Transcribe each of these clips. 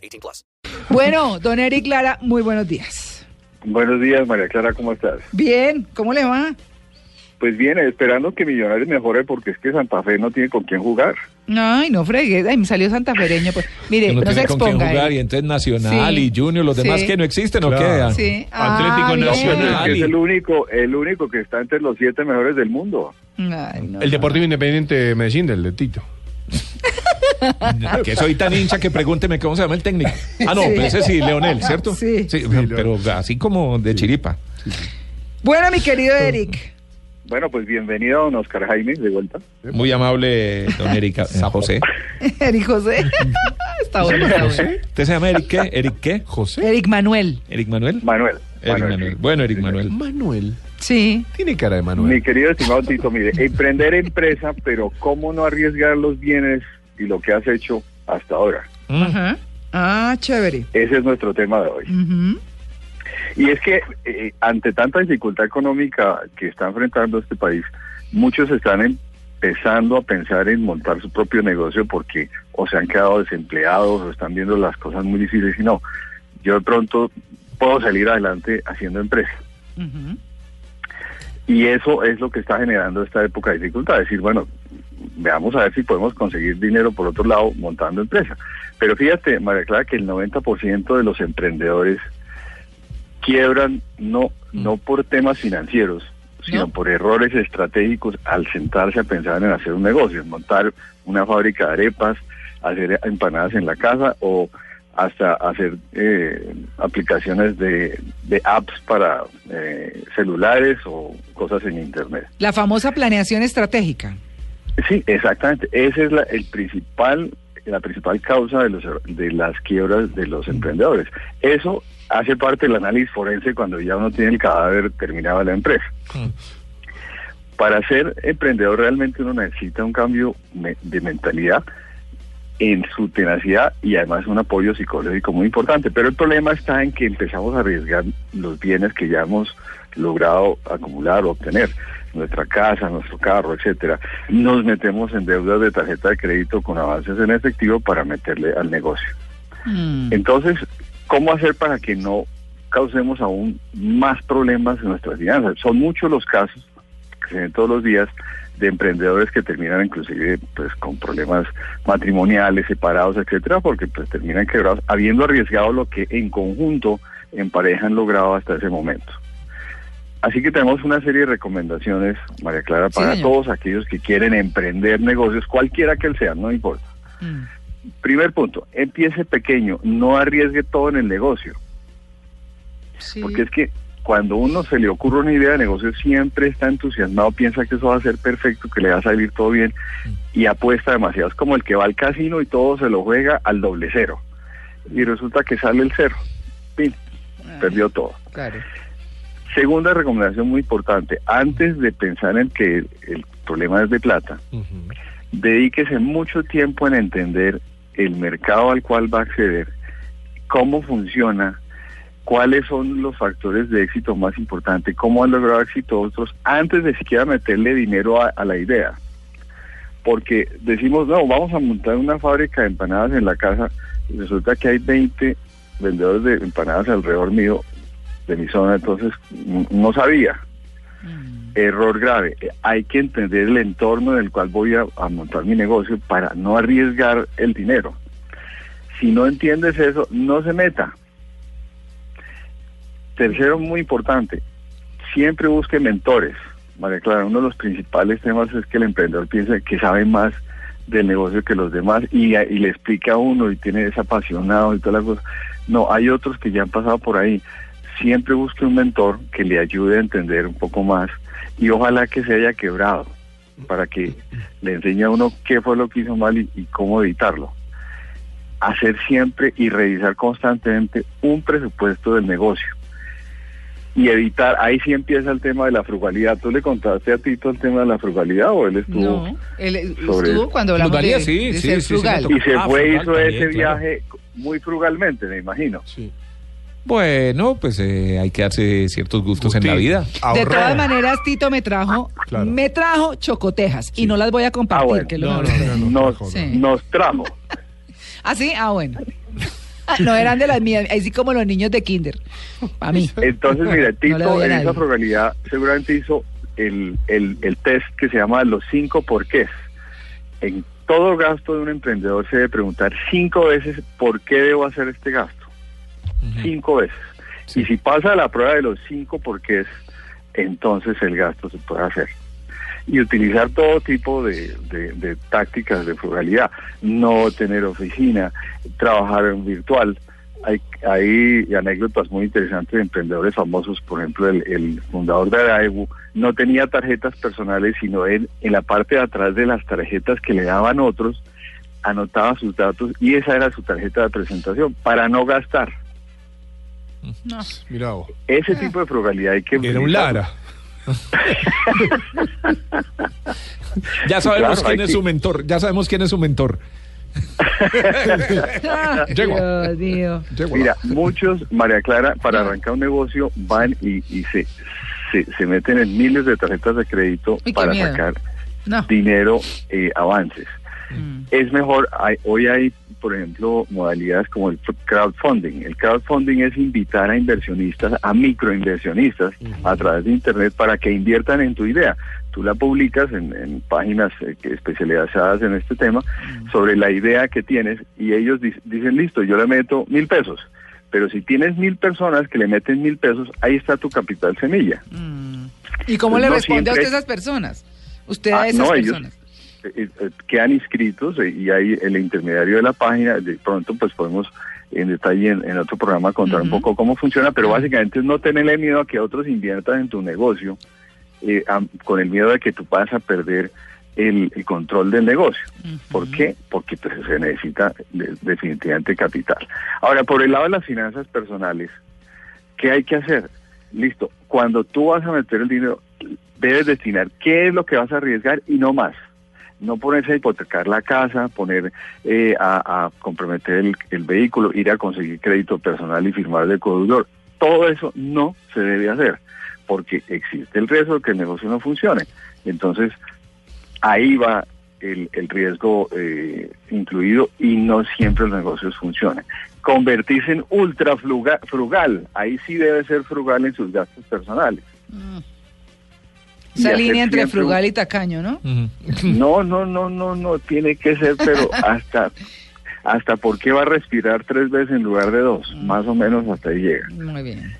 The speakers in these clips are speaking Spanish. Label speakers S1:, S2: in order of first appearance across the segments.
S1: 18 plus.
S2: Bueno, don Eric Lara, muy buenos días.
S3: Buenos días, María Clara, ¿cómo estás?
S2: Bien, ¿cómo le va?
S3: Pues bien, esperando que Millonarios mejore porque es que Santa Fe no tiene con quién jugar.
S2: Ay, no fregues, ay, me salió santafereño. Pues. Mire,
S4: que no,
S2: no se
S4: tiene con quién
S2: exponga.
S4: jugar
S2: eh.
S4: y entonces Nacional
S2: Sí.
S4: y Junior, los demás
S2: Sí.
S4: que no existen o
S5: Claro.
S4: quedan.
S2: Sí.
S5: Atlético
S2: Ah.
S5: Nacional.
S3: Que es el único, el único que está entre los siete mejores del mundo.
S2: Ay, no,
S5: El
S2: no.
S5: Deportivo Independiente de Medellín, del de Tito.
S4: Que soy tan hincha que pregúnteme cómo se llama el técnico. Ah, no,
S2: Sí.
S4: pero ese sí, Leonel, ¿cierto?
S2: Sí.
S4: pero así como de chiripa.
S2: Bueno, mi querido Eric.
S3: Bueno, pues bienvenido don Oscar Jaime, de vuelta.
S4: Muy amable, don Erika eh, José.
S2: Eric José. está bueno.
S4: ¿Usted se llama Eric qué? ¿Eric qué?
S5: José.
S2: Eric Manuel.
S4: ¿Eric Manuel?
S3: Manuel.
S4: Eric
S3: Manuel,
S4: Manuel.
S3: sí.
S4: Bueno, Eric Manuel.
S5: Manuel.
S2: Sí.
S5: Tiene cara de
S3: Mi
S5: Manuel.
S3: querido estimado Tito, mire, emprender empresa, pero cómo no arriesgar los bienes y lo que has hecho hasta ahora.
S4: Mm.
S2: Ajá. Ah, chévere.
S3: Ese es nuestro tema de hoy.
S2: Ujú.
S3: Y es que eh, ante tanta dificultad económica que está enfrentando este país, muchos están empezando a pensar en montar su propio negocio porque o se han quedado desempleados o están viendo las cosas muy difíciles y no, yo de pronto puedo salir adelante haciendo empresa.
S2: Ujú.
S3: Y eso es lo que está generando esta época de dificultad, decir, bueno, veamos a ver si podemos conseguir dinero por otro lado montando empresa. Pero fíjate, María Clara, que el 90% de los emprendedores quiebran no, no por temas financieros, sino
S2: ¿No?
S3: por errores estratégicos al sentarse a pensar en hacer un negocio, en montar una fábrica de arepas, hacer empanadas en la casa o hasta hacer eh, aplicaciones de, de apps para eh, celulares o cosas en internet.
S2: La famosa planeación estratégica.
S3: Sí, exactamente. Esa es la, el principal, la principal causa de, los, de las quiebras de los emprendedores. Eso hace parte del análisis forense cuando ya uno tiene el cadáver terminado de la empresa. Para ser emprendedor realmente uno necesita un cambio de mentalidad en su tenacidad y además un apoyo psicológico muy importante. Pero el problema está en que empezamos a arriesgar los bienes que ya hemos logrado acumular o obtener, nuestra casa, nuestro carro, etcétera. Nos metemos en deudas de tarjeta de crédito con avances en efectivo para meterle al negocio.
S2: Mm.
S3: Entonces, ¿cómo hacer para que no causemos aún más problemas en nuestras finanzas? Son muchos los casos que se ven todos los días de emprendedores que terminan inclusive pues con problemas matrimoniales, separados, etcétera, porque pues terminan quebrados habiendo arriesgado lo que en conjunto en pareja han logrado hasta ese momento. Así que tenemos una serie de recomendaciones, María Clara, para todos aquellos que quieren emprender negocios, cualquiera que él sea, no importa.
S2: Mm.
S3: Primer punto, empiece pequeño, no arriesgue todo en el negocio,
S2: Sí.
S3: porque es que cuando uno se le ocurre una idea de negocio siempre está entusiasmado, piensa que eso va a ser perfecto, que le va a salir todo bien y apuesta demasiado. Es como el que va al casino y todo se lo juega al doble cero y resulta que sale el cero, fin, perdió todo.
S2: Claro.
S3: Segunda recomendación muy importante, antes de pensar en que el problema es de plata, dedíquese mucho tiempo en entender el mercado al cual va a acceder, cómo funciona, cuáles son los factores de éxito más importantes, cómo han logrado éxito otros, antes de siquiera meterle dinero a, a la idea. Porque decimos, no, vamos a montar una fábrica de empanadas en la casa, y resulta que hay 20 vendedores de empanadas alrededor mío, de mi zona, entonces no sabía
S2: Mm.
S3: error grave. Eh, Hay que entender el entorno en el cual voy a, a montar mi negocio para no arriesgar el dinero. Si no entiendes eso, no se meta. Tercero, muy importante, siempre busque mentores. María Clara, uno de los principales temas es que el emprendedor piensa que sabe más del negocio que los demás y, y le explica a uno y tiene es apasionado y todas las cosas. No, hay otros que ya han pasado por ahí. Siempre busque un mentor que le ayude a entender un poco más y ojalá que se haya quebrado para que le enseñe a uno qué fue lo que hizo mal y, y cómo evitarlo. hacer siempre y revisar constantemente un presupuesto del negocio. Y evitar, ahí sí empieza el tema de la frugalidad. ¿Tú le contaste a Tito el tema de la frugalidad o él estuvo?
S2: No, él
S3: sobre
S2: estuvo
S3: eso.
S2: cuando hablamos
S4: Frugalidad,
S2: de,
S4: sí,
S2: de
S4: sí,
S2: ser
S4: sí,
S2: frugal.
S3: Y se
S4: Ah,
S3: fue,
S4: frugal
S3: hizo
S4: también,
S3: ese
S4: claro.
S3: viaje muy frugalmente, me imagino.
S5: Sí.
S4: Bueno, pues eh, hay que darse ciertos gustos en la vida.
S2: De todas maneras, Tito me trajo,
S5: Claro.
S2: me trajo chocotejas y no las voy a compartir.
S3: Ah, bueno.
S2: que es lo
S5: No, no, no, no,
S3: Nos,
S5: trajo,
S2: Sí.
S3: nos trajo.
S2: ¿Ah, sí? Ah, bueno. Ah, No eran de las mías, así como los niños de kinder. A mí.
S3: Entonces, mira, Tito en esa frugalidad seguramente hizo el, el, el test que se llama los cinco porqués. En todo gasto de un emprendedor se debe preguntar cinco veces por qué debo hacer este gasto. Cinco veces. Y si pasa la prueba de los cinco porqués, entonces el gasto se puede hacer. Y utilizar todo tipo de, de- de tácticas de frugalidad. No tener oficina, trabajar en virtual. Hay, hay anécdotas muy interesantes de emprendedores famosos, por ejemplo, el, el fundador de Araibu no tenía tarjetas personales, sino él en la parte de atrás de las tarjetas que le daban otros, anotaba sus datos y esa era su tarjeta de presentación para no gastar.
S5: Mira vos.
S3: Ese tipo de frugalidad hay que...
S5: Era un. Lara.
S4: Ya sabemos
S3: Claro,
S4: quién es
S3: que-
S4: su mentor. Ya sabemos quién es su mentor.
S5: Llegó.
S2: Dios mío.
S3: Mira, muchos, María Clara, para arrancar un negocio van y, y se, se, se meten en miles de tarjetas de crédito para
S2: miedo.
S3: sacar
S2: No.
S3: dinero, eh, avances.
S2: Mm.
S3: Es mejor, hay- hoy hay, por ejemplo, modalidades como el crowdfunding. El crowdfunding es invitar a inversionistas, a microinversionistas, a través de Internet para que inviertan en tu idea. Tú la publicas en, en páginas eh, que- especializadas en este tema sobre la idea que tienes y ellos di- dicen, listo, yo le meto mil pesos. Pero si tienes mil personas que le meten mil pesos, ahí está tu capital semilla.
S2: Mm. ¿Y cómo le
S3: No
S2: responde a
S3: siempre-
S2: usted a esas personas? Usted
S3: Ah,
S2: a esas
S3: no, ellos-
S2: personas.
S3: Quedan inscritos eh, y hay el intermediario de la página, de pronto pues podemos en detalle en, en otro programa contar un poco cómo funciona, pero básicamente es no tenerle miedo a que otros inviertan en tu negocio eh, con el miedo de que tú vas a perder el, el control del negocio. ¿Por qué? Porque pues, se necesita de- definitivamente capital. Ahora, por el lado de las finanzas personales, ¿qué hay que hacer? Listo, cuando tú vas a meter el dinero, debes destinar qué es lo que vas a arriesgar y no más. No ponerse a hipotecar la casa, poner eh, a, comprometer el, vehículo, ir a conseguir crédito personal y firmar de codeudor. Todo eso no se debe hacer, porque existe el riesgo de que el negocio no funcione. Entonces, ahí va el, riesgo eh, incluido y no siempre los negocios funcionan. Convertirse en ultra fruga- frugal, ahí sí debe ser frugal en sus gastos personales. Y
S2: Esa línea entre
S3: siempre
S2: frugal y tacaño, ¿no?
S3: No, no, no, no, no, tiene que ser, pero hasta, hasta por qué va a respirar tres veces en lugar de dos, más o menos hasta ahí llega.
S2: Muy bien.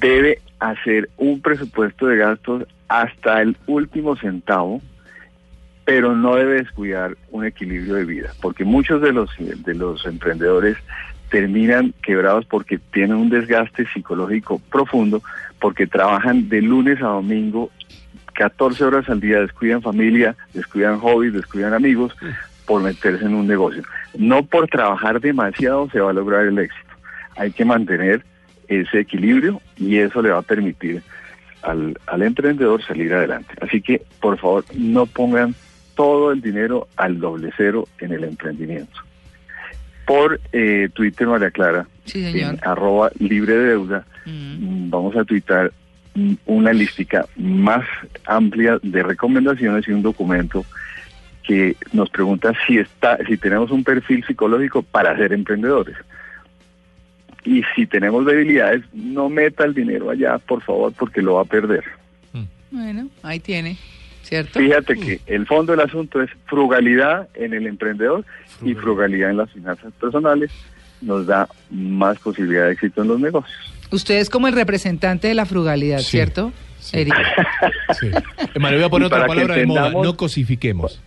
S3: Debe hacer un presupuesto de gastos hasta el último centavo, pero no debe descuidar un equilibrio de vida, porque muchos de los de los emprendedores terminan quebrados porque tienen un desgaste psicológico profundo, porque trabajan de lunes a domingo 14 horas al día, descuidan familia, descuidan hobbies, descuidan amigos por meterse en un negocio. No por trabajar demasiado se va a lograr el éxito. Hay que mantener ese equilibrio y eso le va a permitir al, al emprendedor salir adelante. Así que, por favor, no pongan todo el dinero al doble cero en el emprendimiento. Por eh, Twitter, María Clara,
S2: Sí,
S3: en arroba libre de deuda,
S2: Mm.
S3: vamos a tuitar mm, una lística más amplia de recomendaciones y un documento que nos pregunta si está, si tenemos un perfil psicológico para ser emprendedores. Y si tenemos debilidades, no meta el dinero allá, por favor, porque lo va a perder.
S2: Bueno, ahí tiene, ¿cierto?
S3: Fíjate que el fondo del asunto es frugalidad en el emprendedor y frugalidad en las finanzas personales nos da más posibilidad de éxito en los negocios.
S2: Usted es como el representante de la frugalidad,
S5: Sí,
S2: ¿cierto?
S5: sí.
S2: Eric?
S5: Sí. Emanuel, voy a poner otra
S3: para que
S5: palabra de moda.
S3: entendamos-
S5: No cosifiquemos.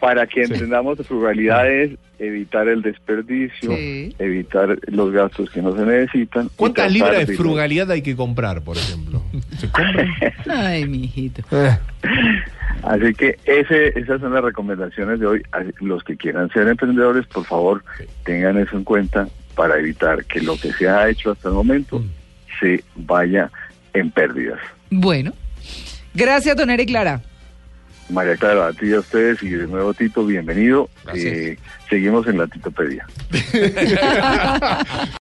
S3: Para que
S5: Sí.
S3: entendamos frugalidad es evitar el desperdicio,
S2: Sí.
S3: evitar los gastos que no se necesitan.
S5: ¿Cuántas libras de frugalidad hay que comprar, por ejemplo? ¿Se compran?
S2: Ay, mijito.
S5: Eh,
S3: Así que ese, esas son las recomendaciones de hoy. Los que quieran ser emprendedores, por favor, tengan eso en cuenta para evitar que lo que se ha hecho hasta el momento se vaya en pérdidas.
S2: Bueno. Gracias, don Eric Clara.
S3: María Clara, a ti y a ustedes y de nuevo Tito, bienvenido. Eh, seguimos en la Titopedia.